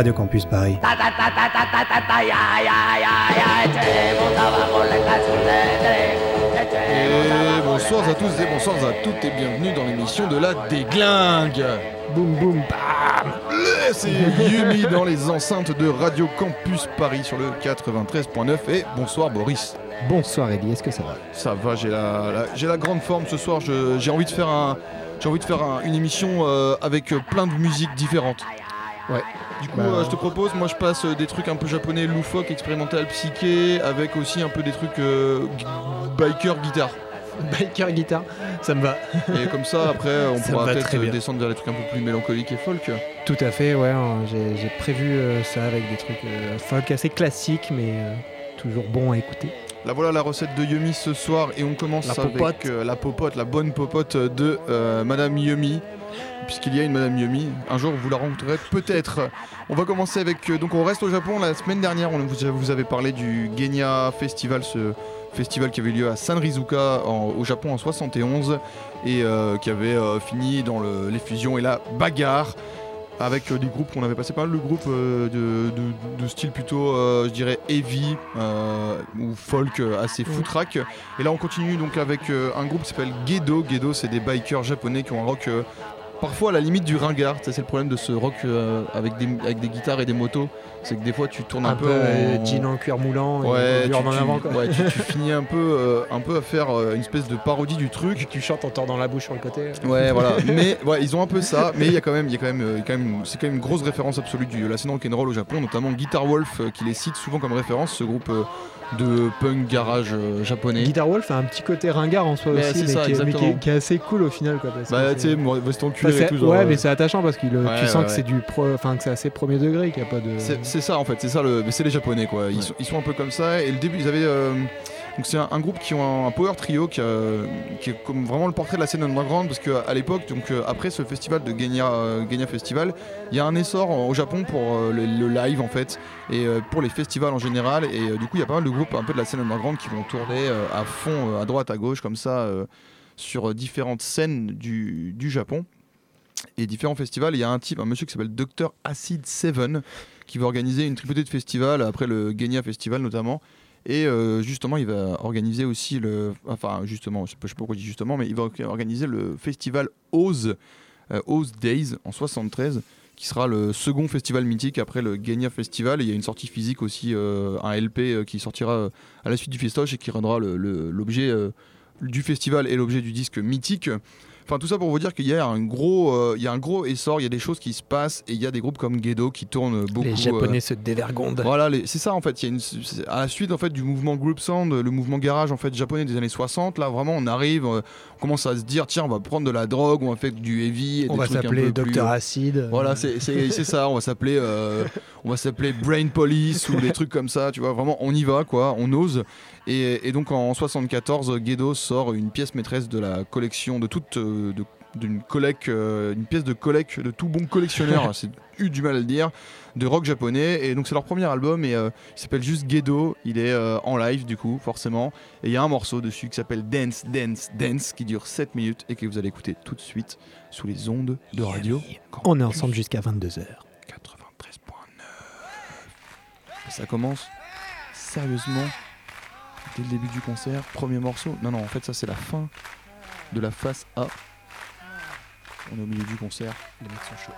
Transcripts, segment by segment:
Radio Campus Paris. Et bonsoir à tous et bonsoir à toutes et bienvenue dans l'émission de la déglingue. Boum boum bam. C'est Yumi dans les enceintes de Radio Campus Paris sur le 93.9 et bonsoir Boris. Bonsoir Elie, est-ce que ça va? Ça va, j'ai la, la- j'ai la grande forme ce soir. J'ai envie de faire un, j'ai envie de faire un- une émission euh, avec euh, plein de musiques différentes. Ouais. Du coup, Bah, euh, je te propose, moi je passe euh, des trucs un peu japonais, loufoques, expérimental, psyché, avec aussi un peu des trucs euh, biker, guitare. Biker guitare, ça me va. Et comme ça, après, on Ça pourra peut-être descendre vers des trucs un peu plus mélancoliques et folk. Tout à fait, ouais. hein, J'ai prévu euh, ça avec des trucs folk assez classiques, mais toujours bon à écouter. Là voilà la recette de Yumi ce soir et on commence La avec popote. euh, la popote, la bonne popote de euh, Madame Yumi. Puisqu'il y a une Madame Yumi, un jour vous la rencontrerez peut-être. On va commencer avec. euh, donc on reste au Japon. La semaine dernière, on vous, avez parlé du Genya Festival, ce festival qui avait lieu à Sanrizuka en- au Japon en 71 et qui avait fini dans le- les fusions et la bagarre avec euh, des groupes qu'on avait passé. Pas mal de groupes euh, de, de- de style plutôt euh, je dirais heavy ou folk assez footrack et là on continue donc avec un groupe qui s'appelle Gedo. Gedo c'est des bikers japonais qui ont un rock parfois à la limite du ringard c'est le problème de ce rock euh, avec, des, avec des guitares et des motos c'est que des fois tu tournes un, Un peu en- jean en cuir moulant Ouais, et tu, dur en tu- avant. Quoi. ouais, tu- tu finis un peu, euh, un peu à faire euh, une espèce de parodie du truc. Tu chantes en tordant la bouche sur le côté. Ouais, voilà. Mais ouais, ils ont un peu ça. Mais il y a quand même, il y a quand même, quand même, c'est quand même une grosse référence absolue de la scène rock'n'roll au Japon, notamment Guitar Wolf qui les cite souvent comme référence, ce groupe de punk garage euh, japonais. Guitar Wolf a un petit côté ringard en soi Mais aussi, mais, ça, qui, est, mais qui est- exactement. qui est assez cool au final. Quoi, parce Bah, tu sais, moi, veston Enfin, cuir et c'est- tout. genre, ouais, euh, mais c'est attachant parce que tu Ouais, sens ouais, que c'est du pro, enfin que c'est assez premier degré, qu'il n'y a pas de. C'est c'est ça en fait, c'est ça le, mais c'est les japonais quoi. Ils, Ouais. sont, ils sont un peu comme ça. Et le début, ils avaient euh, donc c'est un, un groupe qui ont un, un power trio qui, a- qui est comme vraiment le portrait de la scène underground parce qu'à à l'époque, donc euh, après ce festival de Genya, euh, Genya Festival, il y a un essor au Japon pour euh, le, le live en fait et euh, pour les festivals en général. Et euh, du coup, il y a pas mal de groupes un peu de la scène underground qui vont tourner euh, à fond euh, à droite, à gauche comme ça euh, sur différentes scènes du, du Japon et différents festivals. Il y a un type, un monsieur qui s'appelle Dr Acid Seven qui va organiser une tripotée de festivals après le Genya Festival notamment. Et euh, justement, il va organiser aussi le. Enfin, justement, je je sais pas pourquoi je dis justement, mais il va organiser le festival Oz, euh, Oz Days en 73, qui sera le second festival mythique après le Genya Festival. Et il y a une sortie physique aussi, euh, un LP qui sortira à la suite du festoche et qui rendra l'objet du festival et l'objet du disque mythique. Enfin, tout ça pour vous dire qu'il y a un gros, euh, il y a un gros essor, il y a des choses qui se passent et il y a des groupes comme Gedo qui tournent beaucoup. Les euh, Japonais se dévergondent. voilà, c'est ça en fait. Il y a une, à la suite en fait du mouvement group sound, le mouvement garage en fait japonais des années 60. Là vraiment, on arrive, euh, on commence à se dire tiens, on va prendre de la drogue, on va faire du heavy, et On des va s'appeler Docteur Acide. Voilà, c'est ça. On va s'appeler, on va s'appeler Brain Police ou des trucs comme ça. Tu vois, vraiment, on y va quoi, on ose. Et, et donc en 74, Gedo sort une pièce maîtresse de la collection de toute. euh, de- d'une collecte, euh, une pièce de collecte de tout bon collectionneur, c'est eu du mal à le dire, de rock japonais. Et donc c'est leur premier album et euh, il s'appelle juste Gedo. Il est euh, en live du coup, forcément. Et il y a un morceau dessus qui s'appelle Dance, Dance, Dance qui dure 7 minutes et que vous allez écouter tout de suite sous les ondes de radio. On est ensemble jusqu'à 22h. 93.9. Et ça commence sérieusement dès le début du concert. Premier morceau. Non, non, en fait, ça c'est la fin de la face A. On est au milieu du concert. Les mecs sont chauds.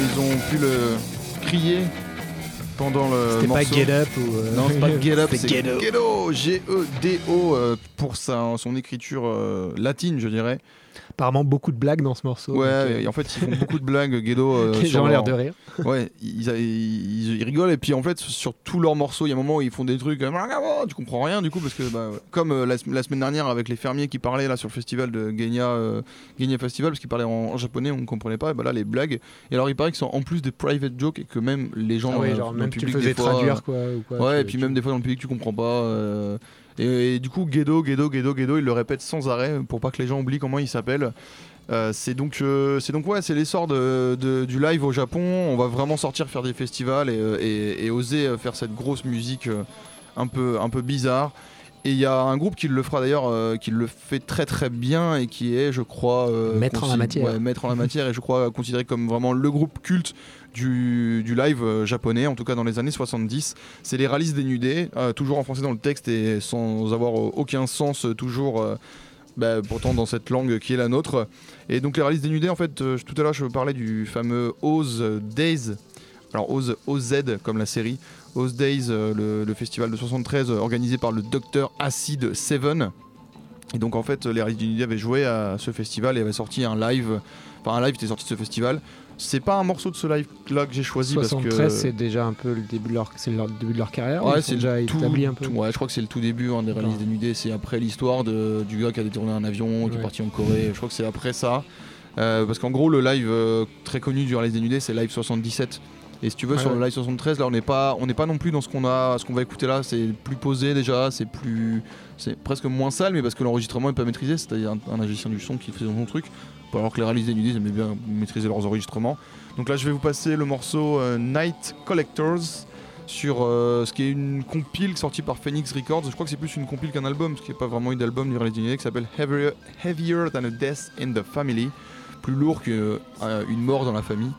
Ils ont pu le crier pendant le C'était pas. Get Up ou. euh, Non, c'est pas Get Up, c'est Ghetto. G-E-D-O, euh, pour sa, son écriture euh, latine, je dirais. Apparemment beaucoup de blagues dans ce morceau. Ouais, donc, euh, et en fait, ils font beaucoup de blagues, Ghetto. euh, les gens ont l'air de rire. Ouais, ils, ils- ils rigolent, et puis en fait, sur tous leurs morceaux, il y a un moment où ils font des trucs, euh, tu comprends rien du coup, parce que bah, comme la, sem- la semaine dernière avec les fermiers qui parlaient là sur le festival de Genya, Genya Festival, parce qu'ils parlaient en, en japonais, on ne comprenait pas, et bah là, les blagues. Et alors, il paraît que c'est en plus des private jokes, et que même les gens Ah ouais, genre dans même le tu public, faisais des fois, traduire quoi. Ou quoi Ouais, tu- et puis tu- même des fois dans le public tu comprends pas. euh, et, du coup, Gedo, Gedo, Gedo, Gedo, il le répète sans arrêt pour pas que les gens oublient comment il s'appelle. Euh, c'est donc, euh, c'est donc ouais, c'est l'essor du live au Japon. On va vraiment sortir faire des festivals et, euh, oser faire cette grosse musique un peu bizarre. Et il y a un groupe qui le fera d'ailleurs, euh, qui le fait très très bien et qui est, je crois, euh, Maître en la matière. ouais, maître en la matière et je crois considéré comme vraiment le groupe culte du, du live euh, japonais, en tout cas dans les années 70. C'est les Rallies dénudés, euh, toujours en français dans le texte et sans avoir euh, aucun sens, euh, toujours euh, bah, pourtant dans cette langue qui est la nôtre. Et donc les Rallies dénudés, en fait, euh, tout à l'heure je parlais du fameux Oz Days, alors Oz, OZ comme la série, Oz Days, euh, le, le festival de 73 euh, organisé par le Dr Acid Seven. Et donc en fait, les Rallies dénudés avaient joué à ce festival et avaient sorti un live, enfin un live était sorti de ce festival. C'est pas un morceau de ce live là que j'ai choisi 73, parce que c'est déjà un peu le début de leur, c'est le début de leur carrière. Ouais, c'est déjà tout, établis un peu. tout- ouais, je crois que c'est le tout début hein, des D'accord. dénudés. C'est après l'histoire du gars qui a détourné un avion, qui est parti en Corée. Je crois que c'est après ça. Euh, parce qu'en gros, le live euh, très connu du rallye dénudé, c'est live 77. Et si tu veux, Ouais, sur le live 73, là, on n'est pas, on n'est pas non plus dans ce qu'on a, ce qu'on va écouter là. C'est plus posé déjà, c'est plus, c'est presque moins sale, mais parce que l'enregistrement est pas maîtrisé. C'est-à-dire un, un du son qui fait son truc. Alors que les rallyes dénudés, ils aimaient bien maîtriser leurs enregistrements. Donc là, je vais vous passer le morceau euh, Night Collectors sur euh, ce qui est une compile sortie par Phoenix Records. Je crois que c'est plus une compile qu'un album, parce qu'il n'y a pas vraiment eu d'album du Dénudé qui s'appelle Heavier, Heavier Than a Death in the Family. Plus lourd qu'une mort dans la famille.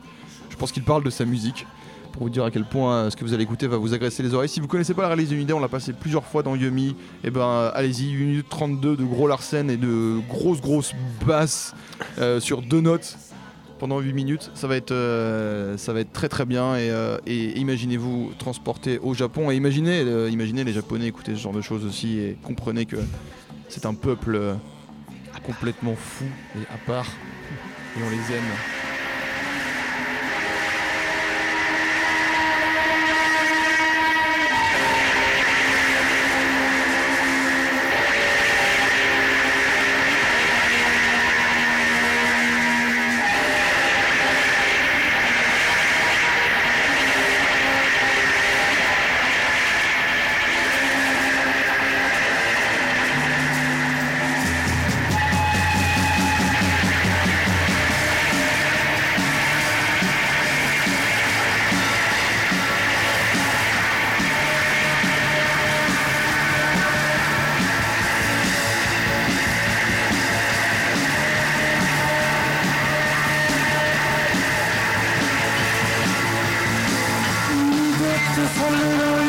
Je pense qu'il parle de sa musique. Pour vous dire à quel point euh, ce que vous allez écouter va vous agresser les oreilles. Si vous connaissez pas la Rallye Dénudé, on l'a passé plusieurs fois dans Yumi. Et ben euh, allez-y, 1 minute 32 de gros Larsen et de grosses grosses basses euh, sur deux notes pendant 8 minutes. Ça va être, euh, ça va être très très bien. Et, et imaginez-vous transporter au Japon. Et imaginez, imaginez les Japonais écouter ce genre de choses aussi. Et comprenez que c'est un peuple complètement fou et à part. Et on les aime. for little